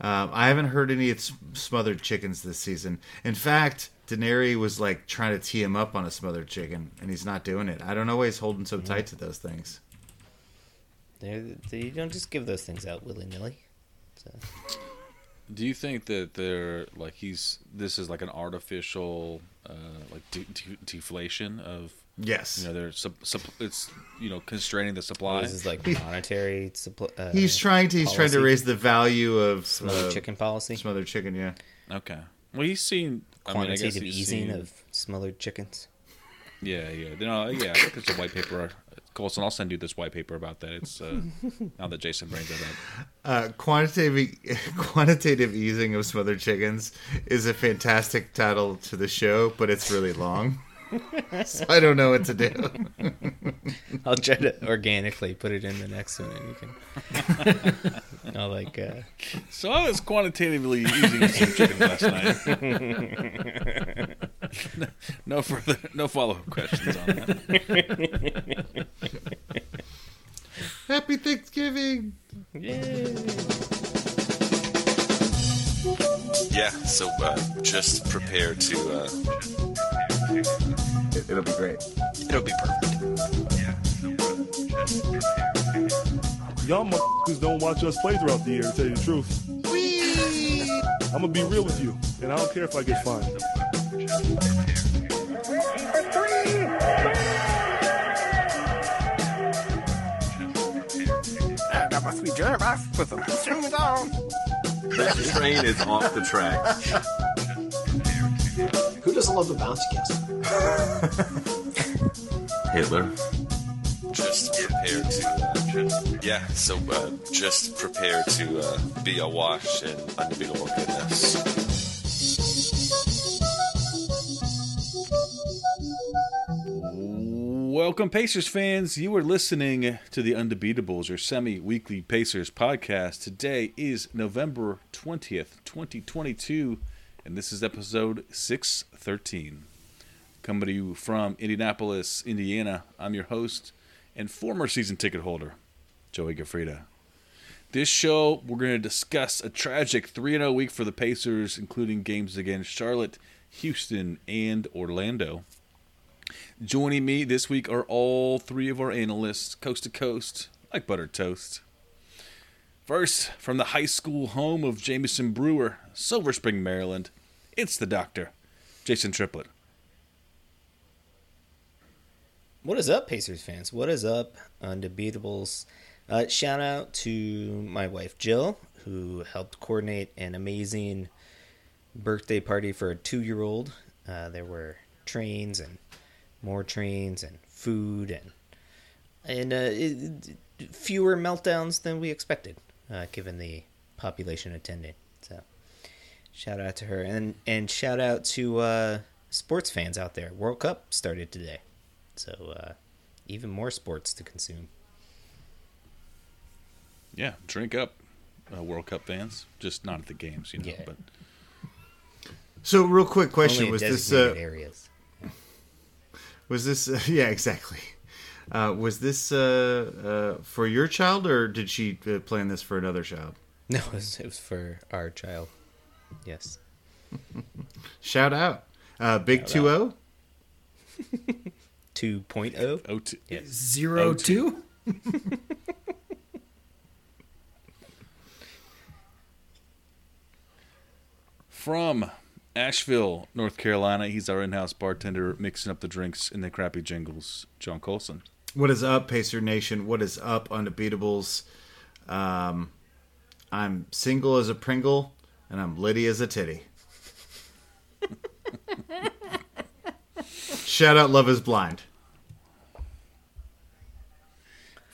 Um, I haven't heard any of smothered chickens this season. In fact, Daenerys was like trying to tee him up on a smothered chicken, and he's not doing it. I don't know why he's holding so tight to those things. They're, they don't just give those things out willy nilly. So. Do you think that they're like he's this is like an artificial uh, like de- de- deflation of Yes. you know they're sup- sup- it's you know constraining the supply. This is like monetary supply. Uh, He's trying to he's trying to raise the value of smothered uh, chicken policy, Smothered chicken, yeah. Okay. Well, he's seen I mean, I quantitative easing seen- of smothered chickens. Yeah, yeah. No, yeah. I think There's a white paper. Colson, I'll send you this white paper about that. It's uh, now that Jason brings it up. Uh, quantitative quantitative easing of smothered chickens is a fantastic title to the show, but it's really long. so I don't know what to do. I'll try to organically put it in the next one, and you can. I'll like. Uh, So I was quantitatively eating some chicken last night. no further, no follow up questions on that. Happy Thanksgiving. Yay! Yeah, so uh, just prepare to. Uh, It, will be great. it'll be perfect. Y'all motherfuckers don't watch us play throughout the year, to tell you the truth. I'm gonna be real with you, and I don't care if I get fined. I got my sweet jelly rice with some strings on. That train is off the tracks. Who doesn't love the bouncy castle? Hitler. Just prepare to. Uh, yeah, so uh, just prepare to uh, be awash in unbeatable goodness. Welcome, Pacers fans. You are listening to the Undebeatables, your semi weekly Pacers podcast. Today is November 20th, 2022, and this is episode 613. Coming to you from Indianapolis, Indiana. I'm your host and former season ticket holder, Joey Gaffrida. This show, we're going to discuss a tragic 3 0 week for the Pacers, including games against Charlotte, Houston, and Orlando. Joining me this week are all three of our analysts, coast to coast, like buttered toast. First, from the high school home of Jameson Brewer, Silver Spring, Maryland, it's the doctor, Jason Triplett. What is up, Pacers fans? What is up, Undebeatables? Uh, shout out to my wife Jill, who helped coordinate an amazing birthday party for a two-year-old. Uh, there were trains and more trains and food and and uh, it- fewer meltdowns than we expected, uh, given the population attending. So, shout out to her and and shout out to uh, sports fans out there. World Cup started today. So uh, even more sports to consume. Yeah, drink up, uh, World Cup fans. Just not at the games, you know. Yeah. But So, real quick question: Only Was this uh, areas? was this uh, yeah exactly? Uh, was this uh, uh, for your child, or did she uh, plan this for another child? No, it was, it was for our child. Yes. Shout out, uh, Big Shout Two O. 2.0. oh, t- Yes. Zero Oh, two. from Asheville, North Carolina, he's our in-house bartender, mixing up the drinks in the crappy jingles. John Colson. What is up, Pacer Nation? What is up, Undebeatables? Um, I'm single as a Pringle, and I'm litty as a titty. Shout out, Love is Blind.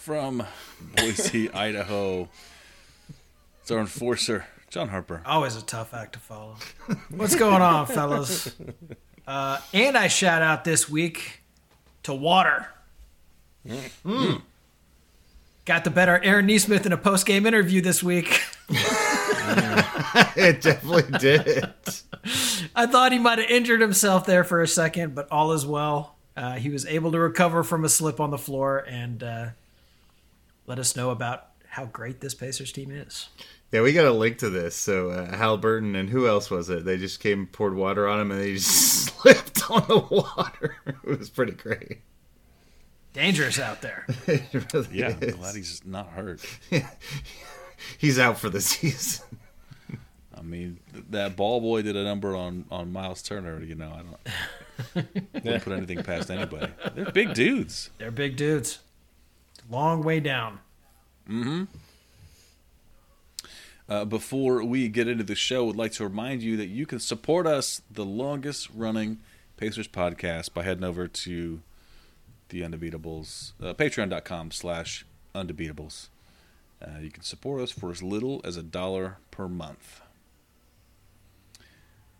From Boise, Idaho, it's our enforcer, John Harper. Always a tough act to follow. What's going on, fellas? Uh, and I shout out this week to water. Got the better Aaron Nesmith in a post game interview this week. it definitely did. I thought he might have injured himself there for a second, but all is well. Uh, he was able to recover from a slip on the floor and uh, let us know about how great this Pacers team is. Yeah, we got a link to this. So uh, Burton and who else was it? They just came, poured water on him, and they just slipped on the water. it was pretty great. Dangerous out there. It really Yeah, I'm glad he's not hurt. Yeah. He's out for the season. I mean, that ball boy did a number on on Miles Turner. You know, I don't wouldn't put anything past anybody. They're big dudes. They're big dudes. Long way down. Uh, before we get into the show, would like to remind you that you can support us, the longest running Pacers podcast, by heading over to the Undebeatables, uh, patreon.com slash undebeatables. Uh, you can support us for as little as a dollar per month.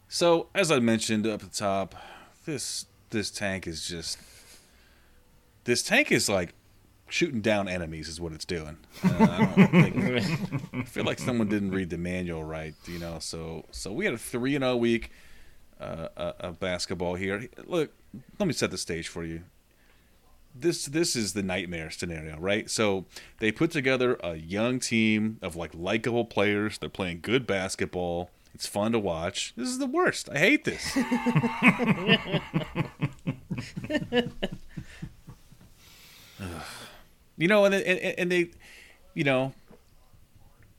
So, as I mentioned up at the top, this this tank is just this tank is like shooting down enemies is what it's doing. Uh, I don't think I feel like someone didn't read the manual right, you know. So so we had a three and zero week uh, uh, of basketball here. Look, let me set the stage for you. This this is the nightmare scenario, right? So they put together a young team of like likable players. They're playing good basketball. It's fun to watch. This is the worst. I hate this. You know, and, and and they, you know,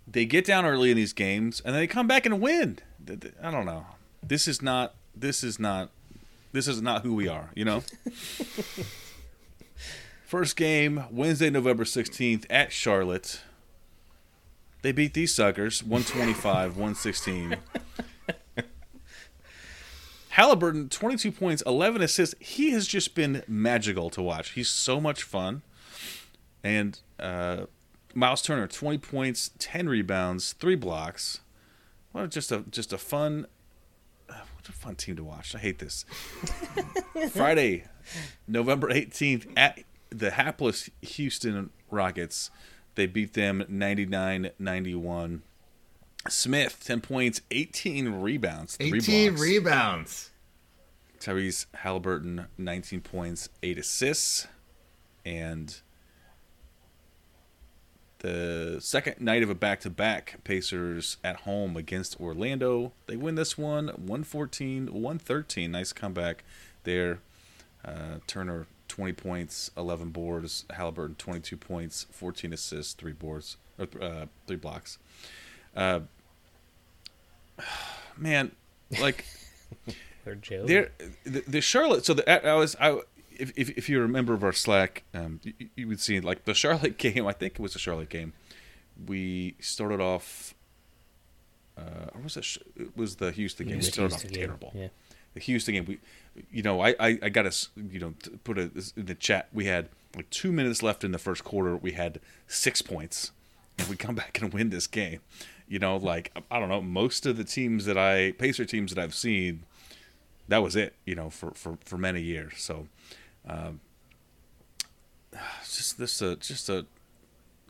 they get down early in these games and they come back and win. I don't know. This is not. This is not. This is not who we are. You know. First game Wednesday, November sixteenth at Charlotte. They beat these suckers 125 116. Halliburton, 22 points, 11 assists. He has just been magical to watch. He's so much fun. And uh, Miles Turner, 20 points, 10 rebounds, 3 blocks. What a, just a just a fun what a fun team to watch. I hate this. Friday, November 18th at the hapless Houston Rockets. They beat them 99-91. Smith, 10 points, 18 rebounds, 3 18 blocks. rebounds. Tyrese Halliburton, 19 points, 8 assists. And the second night of a back to back, Pacers at home against Orlando. They win this one 114 113. Nice comeback there. Uh, Turner, 20 points, 11 boards. Halliburton, 22 points, 14 assists, 3 boards, or, uh, 3 blocks. Uh, man, like. Or Joe. There, the, the Charlotte. So the, I was I. If, if, if you're a member of our Slack, um, you, you would see like the Charlotte game. I think it was the Charlotte game. We started off, uh, or was it? It was the Houston game. Yeah, we started Houston off game, terrible. yeah. The Houston game. We, you know, I I, I got to you know put a in the chat. We had like two minutes left in the first quarter. We had six points, and we come back and win this game. You know, like I don't know, most of the teams that I Pacer teams that I've seen that was it, you know, for, for, for many years. So, um, just this, uh, just a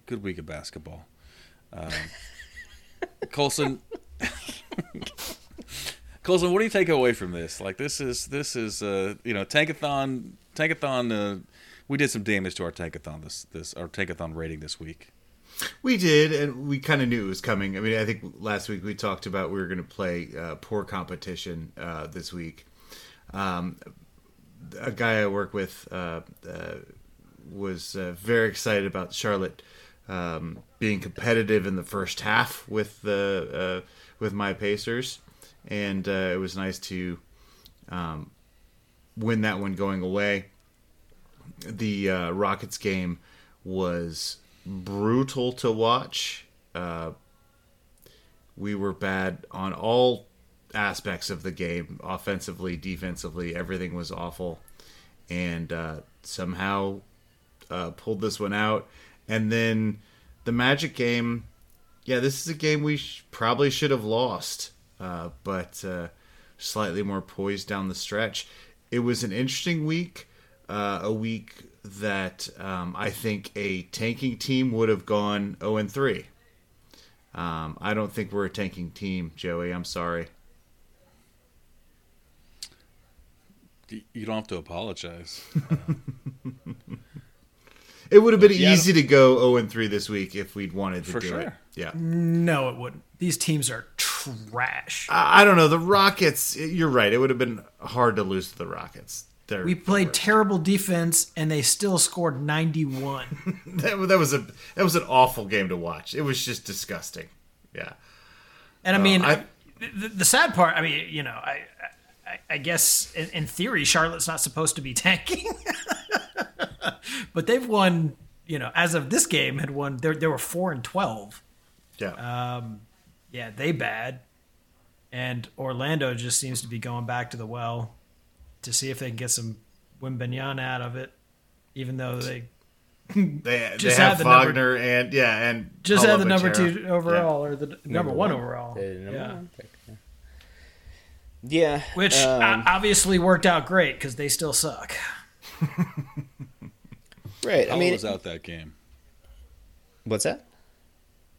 good week of basketball. Um, Colson, Colson, what do you take away from this? Like, this is this is uh, you know, tankathon, tankathon. Uh, we did some damage to our tankathon this this our tankathon rating this week. We did, and we kind of knew it was coming. I mean, I think last week we talked about we were going to play uh, poor competition uh, this week. Um, a guy I work with uh, uh, was uh, very excited about Charlotte um, being competitive in the first half with the uh, with my Pacers, and uh, it was nice to um, win that one going away. The Rockets game was brutal to watch. We were bad on all aspects of the game, offensively, defensively. Everything was awful, and uh, somehow uh, pulled this one out. And then the Magic game, yeah, this is a game we sh- probably should have lost, uh, but uh, slightly more poised down the stretch. It was an interesting week, uh, a week that um, I think a tanking team would have gone 0 and 3. Um, I don't think we're a tanking team, Joey. I'm sorry. You- You don't have to apologize. It would have been Yeah, easy to go 0 and 3 this week if we'd wanted to For do sure. it. Yeah. No, it wouldn't. These teams are trash. I, I don't know. The Rockets, you're right. It would have been hard to lose to the Rockets. They're, We played terrible defense, and they still scored 91. that, that was a that was an awful game to watch. It was just disgusting. Yeah. And I mean, uh, I- the, the sad part, I mean, you know, I, I, I guess in, in theory, Charlotte's not supposed to be tanking, but they've won. You know, as of this game, had won. There, there were four and twelve. Yeah. Um, yeah, they bad. And Orlando just seems to be going back to the well to see if they can get some Wembanyama out of it, even though they they, just they had have the number- Wagner and yeah and just had the number Paolo two Banchero. overall or the number, one, overall. The number yeah. one pick, yeah. Yeah, Which um, obviously worked out great because they still suck. right. I mean, was out that game. what's that?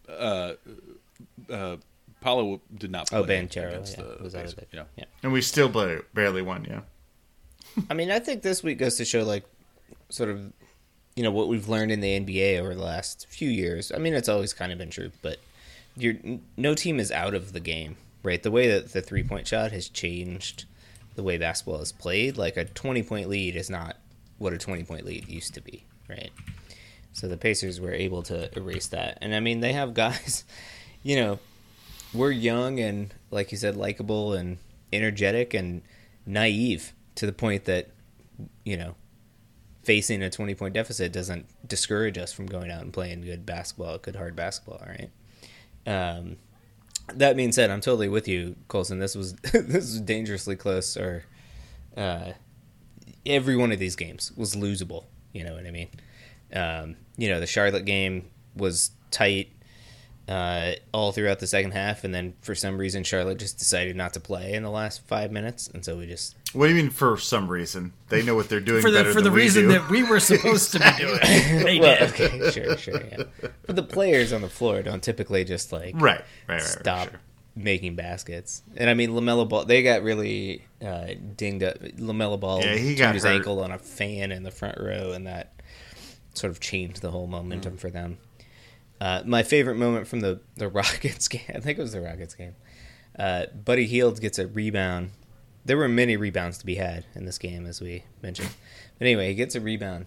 Uh, uh, Paolo did not play Oh, Banchero against yeah, was out of it. Yeah. yeah. And we still barely, barely won. Yeah. I mean, I think this week goes to show, like, sort of, you know, what we've learned in the NBA over the last few years. I mean, it's always kind of been true, but you're, no team is out of the game, right? The way that the three point shot has changed the way basketball is played, like a 20 point lead is not what a 20 point lead used to be, right? So the Pacers were able to erase that. And I mean, they have guys, you know, we're young and, like you said, likable and energetic and naive to the point that, you know, facing a 20 point deficit doesn't discourage us from going out and playing good basketball, good hard basketball, right? Um, that being said, I'm totally with you, Colson. This was this was dangerously close, or uh, every one of these games was losable. You know what I mean? Um, you know, the Charlotte game was tight uh, all throughout the second half, and then for some reason Charlotte just decided not to play in the last five minutes, and so we just What do you mean for some reason? They know what they're doing For the better for the we reason do. that we were supposed to be doing. it. They well, did. okay, sure, sure, yeah. But the players on the floor don't typically just like right, right, right, right. stop sure. making baskets. And I mean, LaMelo Ball, they got really uh, dinged up. LaMelo Ball Yeah, he turned got his hurt. ankle on a fan in the front row, and that sort of changed the whole momentum for them. Uh, my favorite moment from the the Rockets game, I think it was the Rockets game. Uh, Buddy Hield gets a rebound. There were many rebounds to be had in this game, as we mentioned. But anyway, he gets a rebound,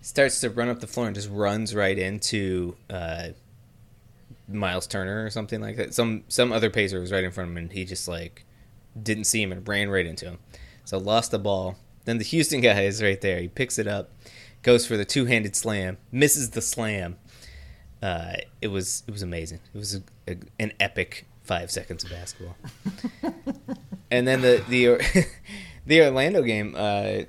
starts to run up the floor, and just runs right into uh, Miles Turner or something like that. Some some other pacer was right in front of him, and he just like didn't see him and ran right into him. So lost the ball. Then the Houston guy is right there. He picks it up, goes for the two handed slam, misses the slam. Uh, it was it was amazing. It was a, a, an epic five seconds of basketball. and then the the the Orlando game. Uh,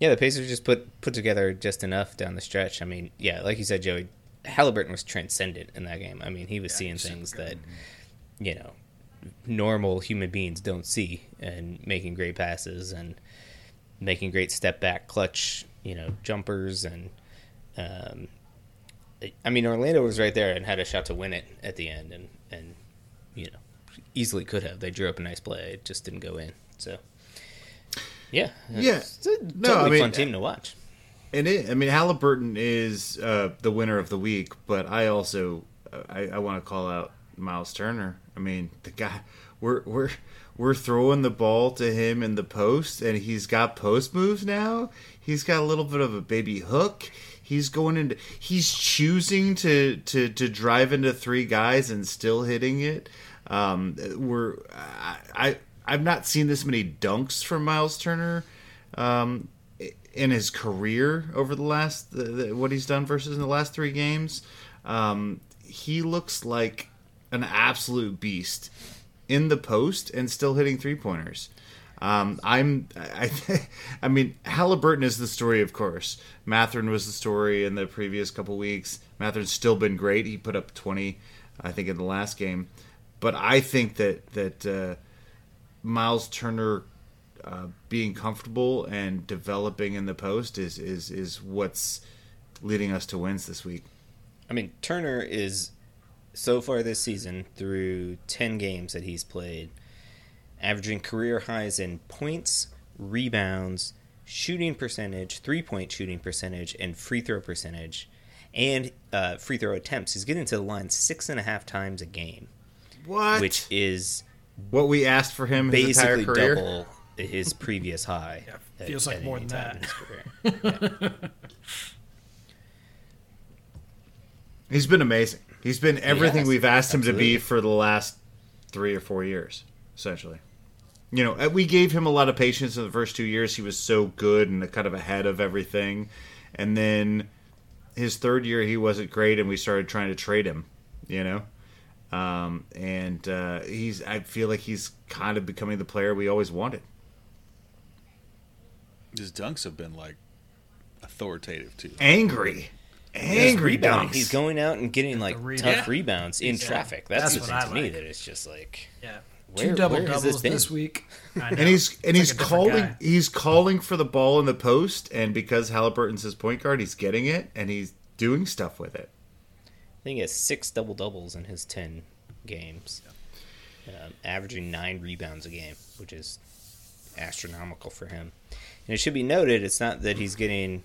yeah, the Pacers just put put together just enough down the stretch. I mean, yeah, like you said, Joey, Halliburton was transcendent in that game. I mean, he was seeing things that you know normal human beings don't see, and making great passes and making great step back clutch, you know, jumpers and. Um, I mean, Orlando was right there and had a shot to win it at the end, and and you know, easily could have. They drew up a nice play, it just didn't go in. So, yeah, Yeah. it's a No, totally I mean, fun team to watch. And it, I mean, Halliburton is uh, the winner of the week, but I also I, I want to call out Miles Turner. I mean, the guy we're we're we're throwing the ball to him in the post, and he's got post moves now. He's got a little bit of a baby hook. He's going into. He's choosing to to to drive into three guys and still hitting it. Um, we're I, I I've not seen this many dunks from Miles Turner. Um, in his career over the last the, the, what he's done versus in the last three games. Um, he looks like an absolute beast in the post and still hitting three pointers. Um, I'm I I mean Halliburton is the story, of course. Mathurin was the story in the previous couple weeks. Mathurin's still been great. He put up 20, I think, in the last game. But I think that that uh, Miles Turner uh, being comfortable and developing in the post is is is what's leading us to wins this week. I mean, Turner is so far this season through 10 games that he's played, averaging career highs in points, rebounds, shooting percentage, three point shooting percentage, and free throw percentage, and uh, free throw attempts. He's getting to the line six and a half times a game, What? which is what we asked for him his entire basically career. double his previous high. Yeah, at- feels like at more than that. in his career. He's been amazing. He's been everything has. we've asked him to be for the last three or four years, essentially. You know, uh, we gave him a lot of patience in the first two years. He was so good and kind of ahead of everything. And then his third year, he wasn't great, and we started trying to trade him, you know? Um, and uh, he's, I feel like he's kind of becoming the player we always wanted. His dunks have been like authoritative too. Angry. Angry rebounding. dunks. He's going out and getting like rebound. tough Yeah. rebounds in Yeah. traffic. That's, That's the what thing I to me that it's just like Yeah. Where- Two double where has this doubles this week. And he's and like he's a calling guy. he's calling for the ball in the post and because Halliburton's his point guard he's getting it and he's doing stuff with it I think he has six double doubles in his ten games, um, averaging nine rebounds a game, which is astronomical for him. And it should be noted, it's not that he's getting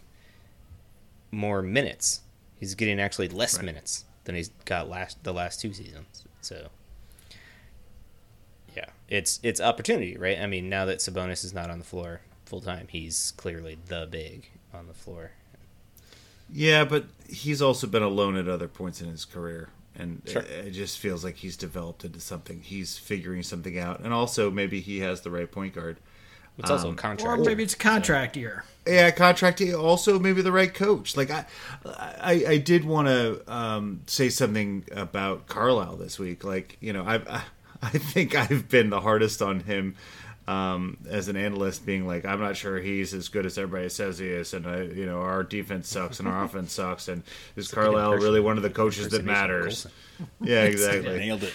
more minutes; he's getting actually less Right. minutes than he's got last the last two seasons. So, yeah, it's it's opportunity, right? I mean, now that Sabonis is not on the floor full time, he's clearly the big on the floor. yeah but he's also been alone at other points in his career and Sure. it, it just feels like he's developed into something he's figuring something out and also maybe he has the right point guard It's also a Um, contract. Or maybe it's a contract year. yeah, contract. Year. Also, maybe the right coach. Like I, I, I did want to um, say something about Carlisle this week. Like you know, I, I, I think I've been the hardest on him um, as an analyst, being like, I'm not sure he's as good as everybody says he is, and I, you know, our defense sucks and our offense sucks, and is Carlisle really one of the coaches that matters? Yeah, exactly Nailed it.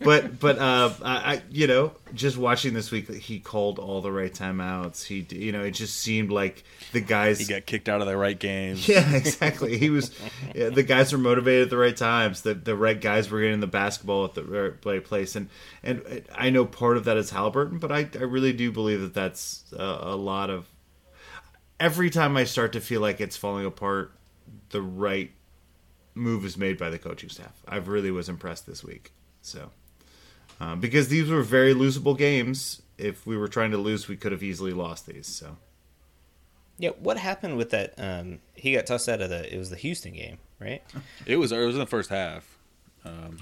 But but uh, I, I you know just watching this week he called all the right timeouts. He you know it just seemed like the guys. He got kicked out of the right games. yeah, exactly. He was yeah, the guys were motivated at the right times. The the right guys were getting the basketball at the right right place. And and I know part of that is Halliburton, but I I really do believe that that's a, a lot of. Every time I start to feel like it's falling apart, the right move is made by the coaching staff. I really was impressed this week. So, um, because these were very losable games. If we were trying to lose, we could have easily lost these. So, Yeah, what happened with that? Um, he got tossed out of the. It was the Houston game, right? It was it was in the first half. Um,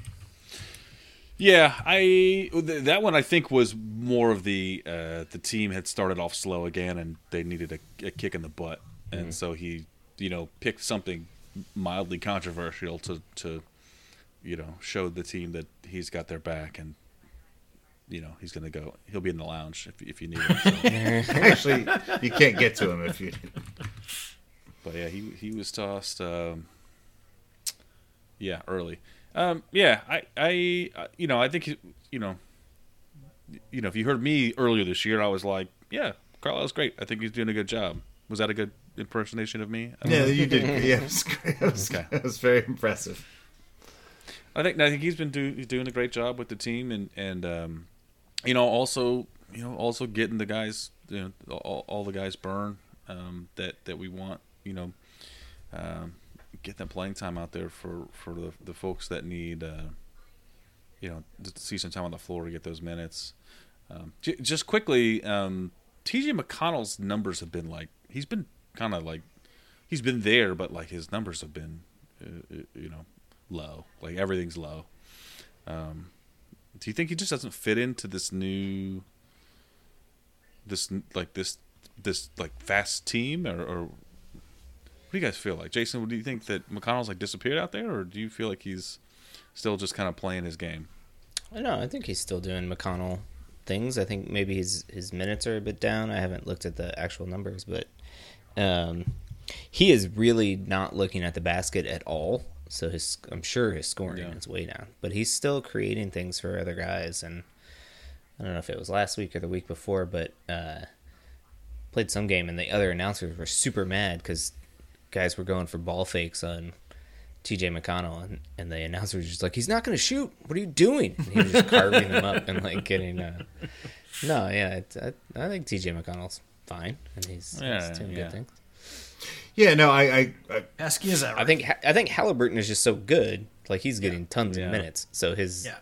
yeah, I th- that one I think was more of the uh, the team had started off slow again and they needed a, a kick in the butt, and so he you know picked something mildly controversial to to you know show the team that he's got their back and you know he's gonna go he'll be in the lounge if if you need him. So. actually, you can't get to him if you. But yeah, he he was tossed. Um, yeah, early. Um, yeah, I I uh, you know I think you know you know if you heard me earlier this year, I was like, yeah, Carlisle's great. I think he's doing a good job. Was that a good impersonation of me? Yeah, you did. Yeah, it was, great. It was, Okay. it was very impressive. I think I think he's been do, he's doing a great job with the team and and um, you know also you know also getting the guys you know all, all the guys burn um, that that we want you know um, get them playing time out there for for the the folks that need uh, you know to see some time on the floor to get those minutes. Um, j- just quickly, um, T.J. McConnell's numbers have been like he's been kind of like he's been there, but like his numbers have been uh, uh, you know low. Like everything's low. Um, do you think he just doesn't fit into this new, this like this this like fast team, or, or what do you guys feel like, Jason? Do you think that McConnell's like disappeared out there, or do you feel like he's still just kind of playing his game? I know. I think he's still doing McConnell things. I think maybe his his minutes are a bit down. I haven't looked at the actual numbers, but um, he is really not looking at the basket at all. So his, I'm sure his scoring Yeah. is way down, but he's still creating things for other guys. And I don't know if it was last week or the week before, but uh, played some game, and the other announcers were super mad because guys were going for ball fakes on TJ McConnell, and, and the announcer was just like, "He's not going to shoot. What are you doing?" And he was just carving them up and like getting. Uh... No, yeah, I, I think TJ McConnell's fine, and he's, Yeah, he's doing yeah. good ththings. Yeah, no, I, I, I Pesky is that I think I think Halliburton is just so good, like he's getting tons Yeah. of minutes. So his Yeah.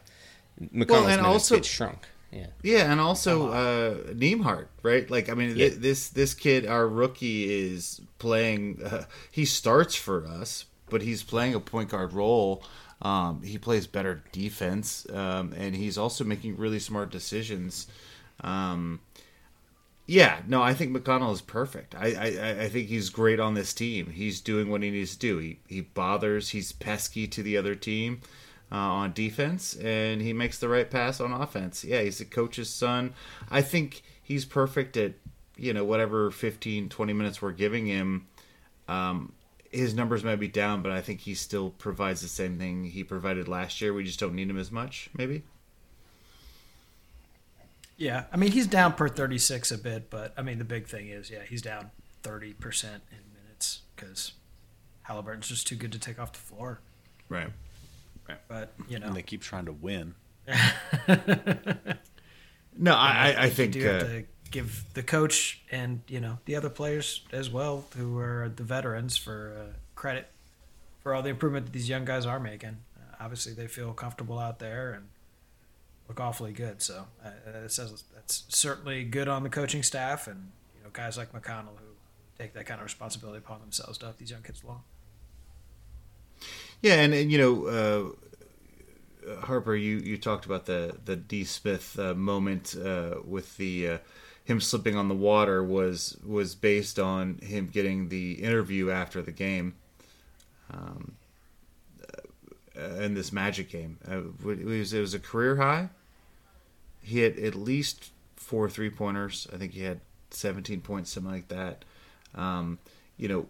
McConnell's Well, and minutes also- get shrunk. Yeah, Yeah, and also uh, Nembhard, right? Like, I mean, Yeah. th- this this kid, our rookie, is playing. Uh, he starts for us, but he's playing a point guard role. Um, he plays better defense, um, and he's also making really smart decisions. Um, yeah, no, I think McConnell is perfect. I, I, I think he's great on this team. He's doing what he needs to do. He, he bothers. He's pesky to the other team uh, on defense, and he makes the right pass on offense. Yeah, he's a coach's son. I think he's perfect at you know whatever 15, 20 minutes we're giving him. Um, his numbers might be down, but I think he still provides the same thing he provided last year. We just don't need him as much, maybe. Yeah, I mean he's down per thirty six a bit, but I mean the big thing is yeah he's down thirty percent in minutes because Halliburton's just too good to take off the floor. Right. Right. But you know, And they keep trying to win. No, I, I, I you think do have uh, to give the coach and you know the other players as well who are the veterans for uh, credit for all the improvement that these young guys are making. Uh, obviously, they feel comfortable out there and look awfully good. So uh, it says that's certainly good on the coaching staff and you know guys like McConnell who take that kind of responsibility upon themselves to help these young kids along. Yeah, and, and you know, uh, Harper, you, you talked about the the D Smith uh, moment uh, with the uh, him slipping on the water was was based on him getting the interview after the game, um, uh, in this Magic game. Uh, it was it was a career high. He had at least four three pointers. I think he had seventeen points, something like that. Um, you know,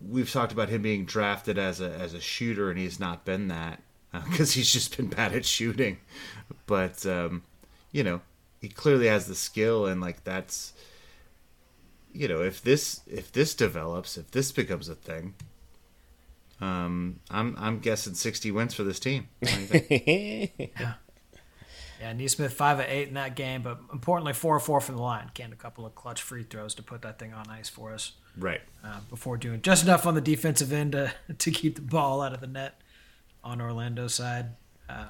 we've talked about him being drafted as a as a shooter, and he's not been that because he's just been bad at shooting. But um, you know, he clearly has the skill, and like that's you know, if this if this develops, if this becomes a thing, um, I'm I'm guessing 60 wins for this team. What do you think? Yeah, Nesmith five of eight in that game, but importantly four of four from the line. Canned a couple of clutch free throws to put that thing on ice for us. right. uh, before doing just enough on the defensive end to, to keep the ball out of the net on Orlando's side. Um,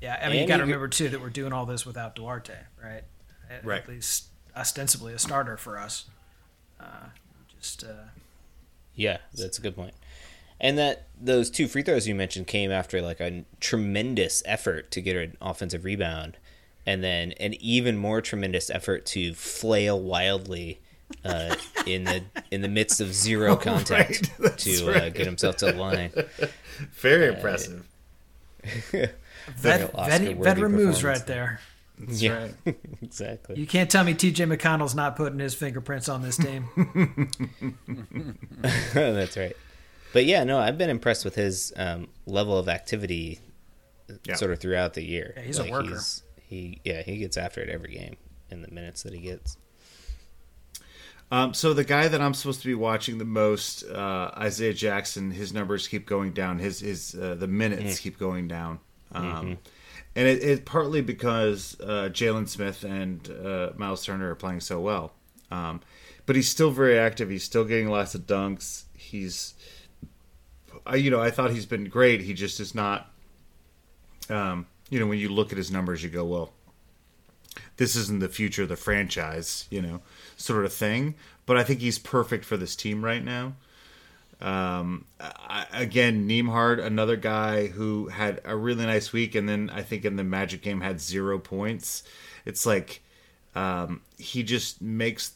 yeah, I mean, you And got to remember too that we're doing all this without Duarte, right? At, Right. At least ostensibly a starter for us. Uh, just uh, Yeah, that's a good point. And that those two free throws you mentioned came after like a tremendous effort to get an offensive rebound, and then an even more tremendous effort to flail wildly uh, in the in the midst of zero contact Right, that's to uh, get himself to the line. Very impressive. vet, Oscar-worthy vet, veteran moves right there. That's Yeah. right. exactly. You can't tell me TJ McConnell's not putting his fingerprints on this team. That's right. But yeah, no, I've been impressed with his um, level of activity, uh, Yeah. sort of throughout the year. Yeah, he's a worker. he's- he yeah, he gets after it every game in the minutes that he gets. Um, so the guy that I'm supposed to be watching the most, uh, Isaiah Jackson, his numbers keep going down. His his uh, the minutes keep going down, um, and it, it partly because uh, Jalen Smith and uh, Miles Turner are playing so well. Um, but he's still very active. He's still getting lots of dunks. He's, I, you know, I thought he's been great. He just is not. Um, you know, when you look at his numbers, you go, well, this isn't the future of the franchise, you know, sort of thing. But I think he's perfect for this team right now. Um, I, again, Nembhard, another guy who had a really nice week, and then I think in the Magic game had zero points. It's like um, he just makes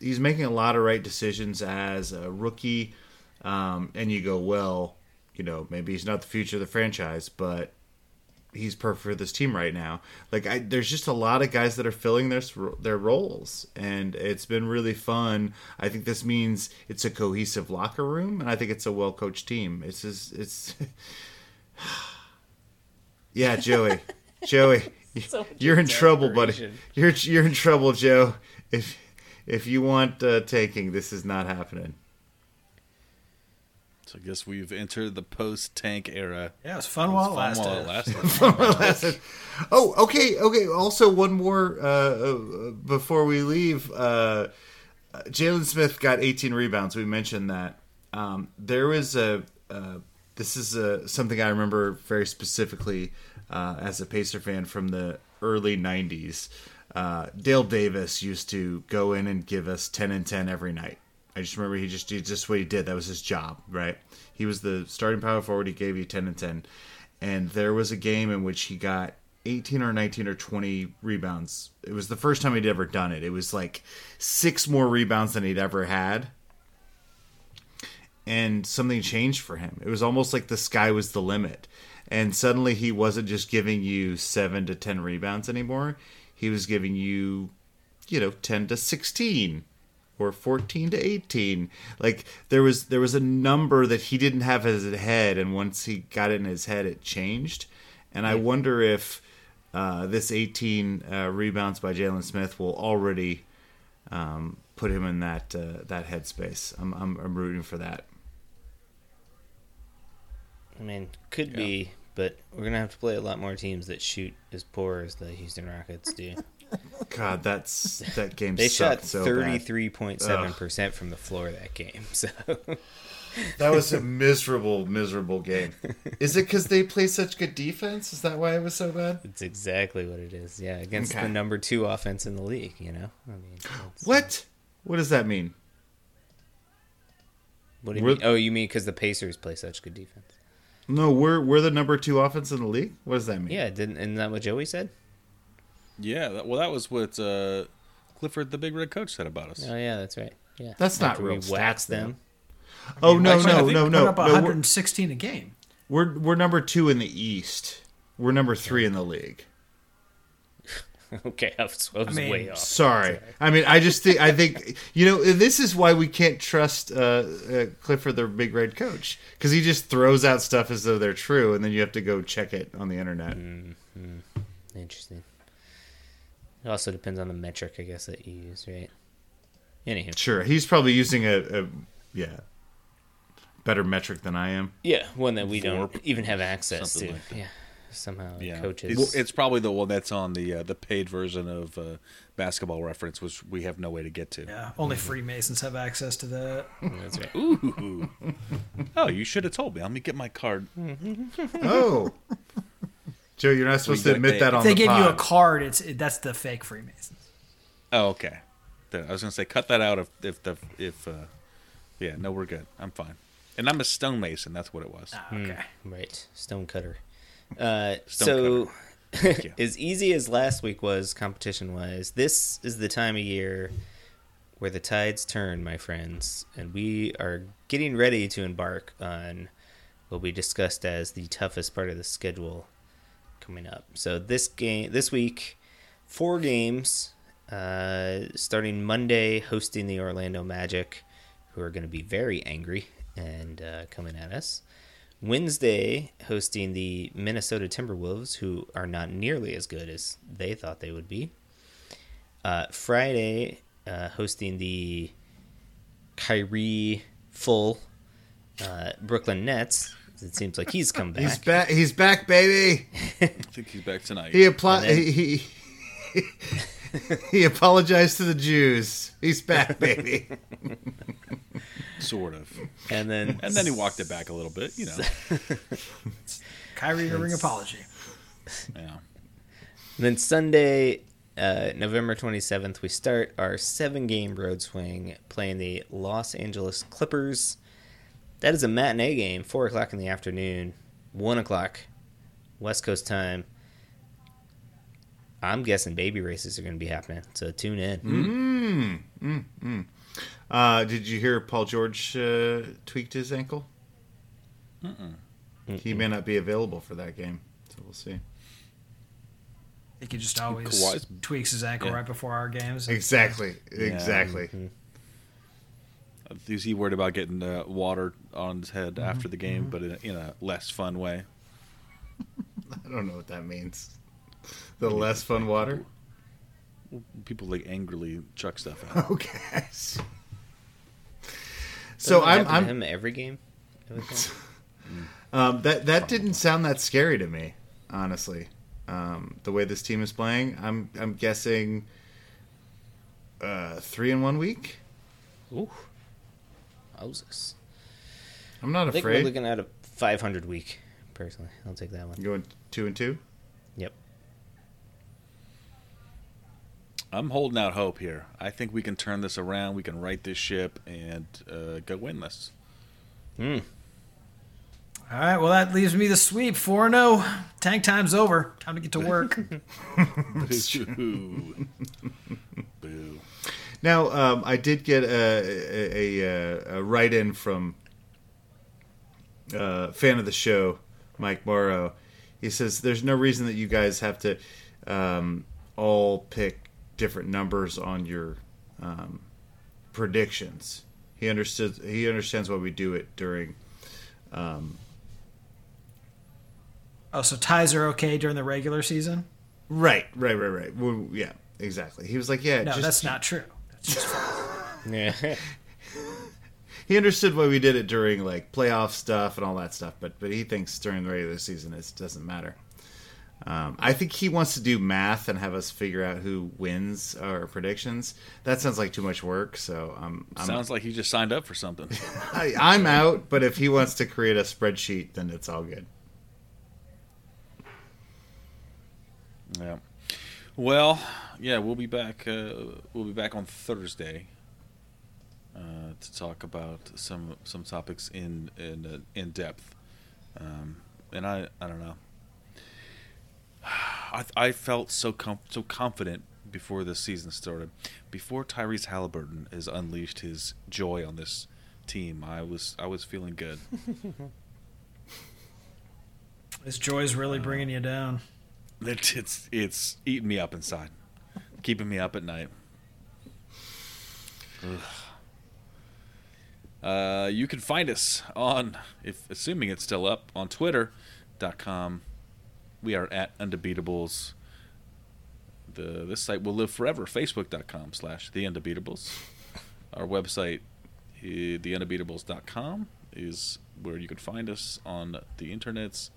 he's making a lot of right decisions as a rookie, um, and you go, well, you know, maybe he's not the future of the franchise, but he's perfect for this team right now. Like I, there's just a lot of guys that are filling their their roles, and it's been really fun. I think this means it's a cohesive locker room, and I think it's a well coached team. It's just, it's yeah, Joey, Joey, you're in trouble, buddy. You're you're in trouble, Joe. If if you want uh, taking, this is not happening. So I guess we've entered the post tank era. Yeah, it was fun while it Fun while lasted. it lasted. Oh, okay, okay. Also, one more uh, uh, before we leave. Uh, Jalen Smith got 18 rebounds. We mentioned that. Um, there was a. Uh, this is a, something I remember very specifically uh, as a Pacer fan from the early 90s. Uh, Dale Davis used to go in and give us 10 and 10 every night. I just remember he just did just what he did. That was his job, right? He was the starting power forward. He gave you 10 and 10. And there was a game in which he got 18 or 19 or 20 rebounds. It was the first time he'd ever done it. It was like six more rebounds than he'd ever had. And something changed for him. It was almost like the sky was the limit. And suddenly he wasn't just giving you 7 to 10 rebounds anymore. He was giving you, you know, 10 to 16 or 14 to 18 like there was there was a number that he didn't have in his head and once he got it in his head it changed and i wonder if uh, this 18 uh, rebounds by Jalen Smith will already um, put him in that uh, that headspace. I'm, I'm I'm rooting for that. I mean, could be, but we're gonna have to play a lot more teams that shoot as poor as the Houston Rockets do. God, that's that game. They shot thirty three point seven percent from the floor that game. So That was a miserable, miserable game. Is it because they play such good defense? Is that why it was so bad? it's exactly what it is. Yeah, against Okay. the number two offense in the league. You know, I mean, it's- uh, What? What does that mean? What do you We're- mean? Oh, you mean because the Pacers play such good defense? No, we're we're the number two offense in the league. What does that mean? Yeah, didn't isn't that what Joey said? Yeah, that, well, that was what uh, Clifford, the big red coach, said about us. Oh yeah, that's right. Yeah, That's not After real we waxed stats, though. them. Oh no, Actually, no, no, no, up no. 116 a game. we're we're number two in the East. We're number three in the league. okay, I was, I was mean, way off. Sorry. I mean, I just think I think you know this is why we can't trust uh, uh, Clifford, the big red coach, because he just throws out stuff as though they're true, and then you have to go check it on the internet. Interesting. It also depends on the metric, I guess, that you use, right? Anywho, Sure, he's probably using a, a yeah better metric than I am. yeah, one that we don't even have access to. like yeah, somehow Yeah, coaches. It's, it's probably the one that's on the uh, the paid version of uh, Basketball Reference, which we have no way to get to. Yeah, only Freemasons have access to that. That's right. Ooh. oh, you should have told me. Let me get my card. Oh, Joe, you're not supposed to admit that. that on If they the give you a card, it's it, that's the fake Freemasons. Oh, okay. Then I was gonna say cut that out if if the if uh, yeah no we're good I'm fine and I'm a stonemason that's what it was Ah, okay. Right, stonecutter. Uh, Stone so, you. as easy as last week was competition wise, this is the time of year where the tides turn, my friends, and we are getting ready to embark on what we discussed as the toughest part of the schedule coming up. So this game, this week, four games. Uh, starting Monday, hosting the Orlando Magic, who are going to be very angry and uh, coming at us. Wednesday, hosting the Minnesota Timberwolves, who are not nearly as good as they thought they would be. Uh, Friday, uh, hosting the Kyrie full uh, Brooklyn Nets. It seems like he's come back. He's back. He's back, baby. I think he's back tonight He applied. Then- He, he he apologized to the Jews. He's back, baby. sort of and then and then he walked it back a little bit you know Kyrie a ring apology. yeah And then Sunday, uh, November 27th, we start our seven game road swing playing the Los Angeles Clippers. That is a matinee game, 4 o'clock in the afternoon, 1 o'clock West Coast time. I'm guessing baby races are going to be happening, so tune in. Mm. Mm, mm, uh, did you hear Paul George uh, tweaked his ankle? He may not be available for that game, so we'll see. I think he just always Kawhi's- tweaks his ankle yeah. right before our games. Exactly. Exactly. Mm-hmm. Is he worried about getting uh, water on his head after the game but in a, in a less fun way I don't know what that means. The less fun water. people like angrily chuck stuff out Okay. So Doesn't I'm, happen I'm him every game. I would think? um, that that didn't sound that scary to me, honestly. Um, the way this team is playing, I'm I'm guessing uh, three in one week. Ooh. Moses. I'm not I think we're looking at a 500 week, personally. I'll take that one. You Going two and two. Yep. I'm holding out hope here. I think we can turn this around. We can right this ship and uh, go winless. Hmm. All right, well, that leaves me the sweep 4 0. Tank time's over. Time to get to work. Now, um, I did get a, a, a, a write in from uh, fan of the show, Mike Morrow. He says there's no reason that you guys have to um, all pick different numbers on your um, predictions. He understood. He understands why we do it during. Um, oh, so ties are okay during the regular season? right, right, right, right. Well, yeah, exactly. He was like, "Yeah, No, just, that's not true. That's just Yeah. he understood why we did it during like playoff stuff and all that stuff, but but he thinks during the regular season it doesn't matter. Um, I think he wants to do math and have us figure out who wins our predictions. That sounds like too much work, so um, I'm Sounds like he just signed up for something. I, I'm out. But if he wants to create a spreadsheet, then it's all good. Yeah. Well, yeah, we'll be back. Uh, we'll be back on Thursday uh, to talk about some some topics in in uh, in depth. Um, and I I don't know. I I felt so com- so confident before the season started. Before Tyrese Halliburton has unleashed his joy on this team, I was I was feeling good. This joy is really bringing you down. It's it's it's eating me up inside, keeping me up at night. Uh, you can find us on, if assuming it's still up, on Twitter.com. We are at Undebeatables. The this site will live forever. Facebook.com slash The Undebeatables. Our website, TheUndebeatables.com, is where you can find us on the internets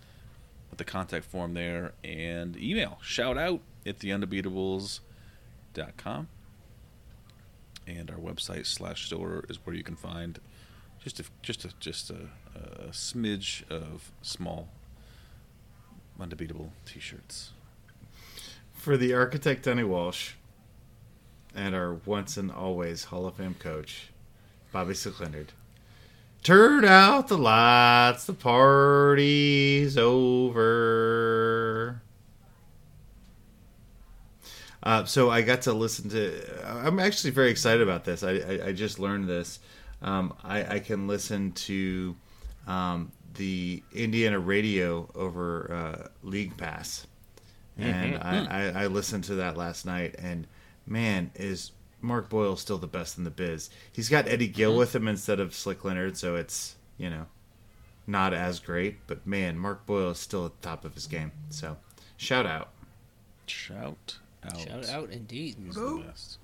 with the contact form there and email shout out at theundebeatables.com and our website slash store is where you can find just a just a just a, a smidge of small undebeatable t-shirts For the architect Donnie Walsh and our once and always Hall of Fame coach, Bobby Slick Leonard. Turn out the lights, the party's over. Uh, so I got to listen to. I'm actually very excited about this. I, I, I just learned this. Um, I, I can listen to um, the Indiana radio over uh, League Pass, and I, I, I listened to that last night. And man, is Mark Boyle still the best in the biz? He's got Eddie Gill with him instead of Slick Leonard, so it's you know not as great. But man, Mark Boyle is still at the top of his game. So shout out. shout out Shout out indeed. is the best